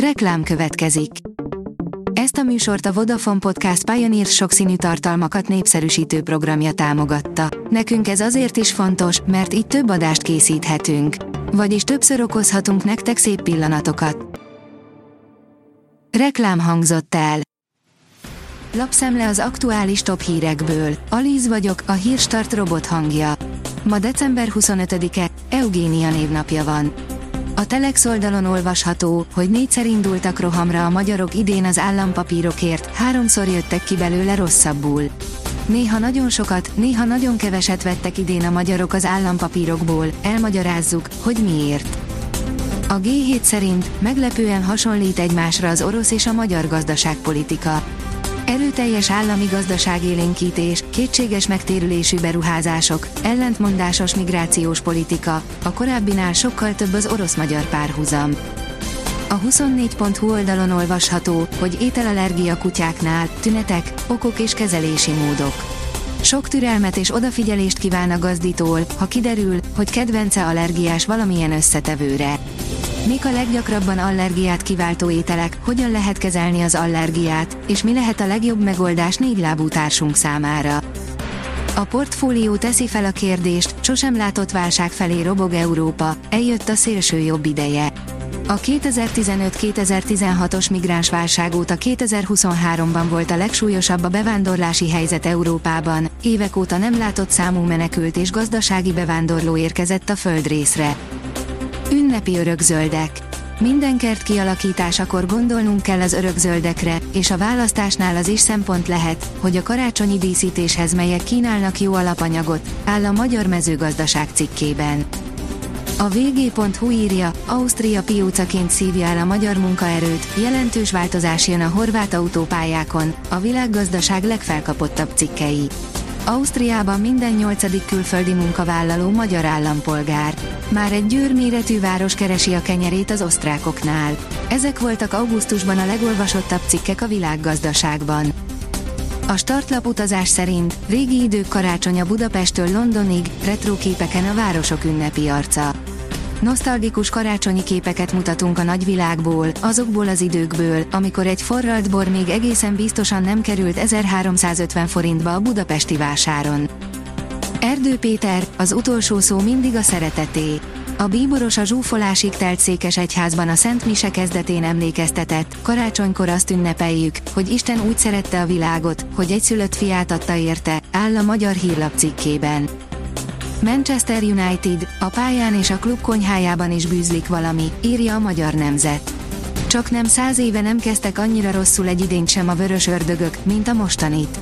Reklám következik. Ezt a műsort a Vodafone Podcast Pioneer sokszínű tartalmakat népszerűsítő programja támogatta. Nekünk ez azért is fontos, mert így több adást készíthetünk. Vagyis többször okozhatunk nektek szép pillanatokat. Reklám hangzott el. Lapszemle az aktuális top hírekből. Alíz vagyok, a hírstart robot hangja. Ma december 25-e, Eugénia névnapja van. A Telex oldalon olvasható, hogy négyszer indultak rohamra a magyarok idén az állampapírokért, háromszor jöttek ki belőle rosszabbul. Néha nagyon sokat, néha nagyon keveset vettek idén a magyarok az állampapírokból, elmagyarázzuk, hogy miért. A G7 szerint meglepően hasonlít egymásra az orosz és a magyar gazdaságpolitika. Erőteljes állami gazdaságélénkítés, kétséges megtérülésű beruházások, ellentmondásos migrációs politika, a korábbinál sokkal több az orosz-magyar párhuzam. A 24.hu oldalon olvasható, hogy ételallergia kutyáknál, tünetek, okok és kezelési módok. Sok türelmet és odafigyelést kíván a gazditól, ha kiderül, hogy kedvence allergiás valamilyen összetevőre. Mik a leggyakrabban allergiát kiváltó ételek, hogyan lehet kezelni az allergiát, és mi lehet a legjobb megoldás négylábú társunk számára. A portfólió teszi fel a kérdést, sosem látott válság felé robog Európa, eljött a szélső jobb ideje. A 2015-2016-os migránsválság óta 2023-ban volt a legsúlyosabb a bevándorlási helyzet Európában, évek óta nem látott számú menekült és gazdasági bevándorló érkezett a földrészre. Ünnepi örökzöldek. Minden kert kialakításakor gondolnunk kell az örökzöldekre, és a választásnál az is szempont lehet, hogy a karácsonyi díszítéshez melyek kínálnak jó alapanyagot, áll a Magyar Mezőgazdaság cikkében. A vg.hu írja, Ausztria piócaként szívja el a magyar munkaerőt, jelentős változás jön a horvát autópályákon, a világgazdaság legfelkapottabb cikkei. Ausztriában minden nyolcadik külföldi munkavállaló magyar állampolgár. Már egy győr méretű város keresi a kenyerét az osztrákoknál. Ezek voltak augusztusban a legolvasottabb cikkek a világgazdaságban. A startlap utazás szerint régi idők karácsonya Budapesttől Londonig, retróképeken a városok ünnepi arca. Nosztalgikus karácsonyi képeket mutatunk a nagyvilágból, azokból az időkből, amikor egy forralt bor még egészen biztosan nem került 1350 forintba a budapesti vásáron. Erdő Péter, az utolsó szó mindig a szereteté. A bíboros a zsúfolásig telt székes egyházban a Szent Mise kezdetén emlékeztetett, karácsonykor azt ünnepeljük, hogy Isten úgy szerette a világot, hogy egy szülött fiát adta érte, áll a magyar hírlap cikkében. Manchester United, a pályán és a klub konyhájában is bűzlik valami, írja a magyar nemzet. Csak nem száz éve nem kezdtek annyira rosszul egy idényt sem a vörös ördögök, mint a mostanit.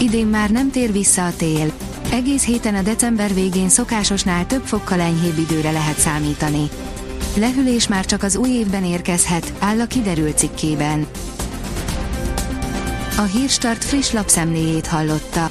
Idén már nem tér vissza a tél. Egész héten a december végén szokásosnál több fokkal enyhébb időre lehet számítani. Lehűlés már csak az új évben érkezhet, áll a kiderült cikkében. A Hírstart friss lapszemléjét hallotta.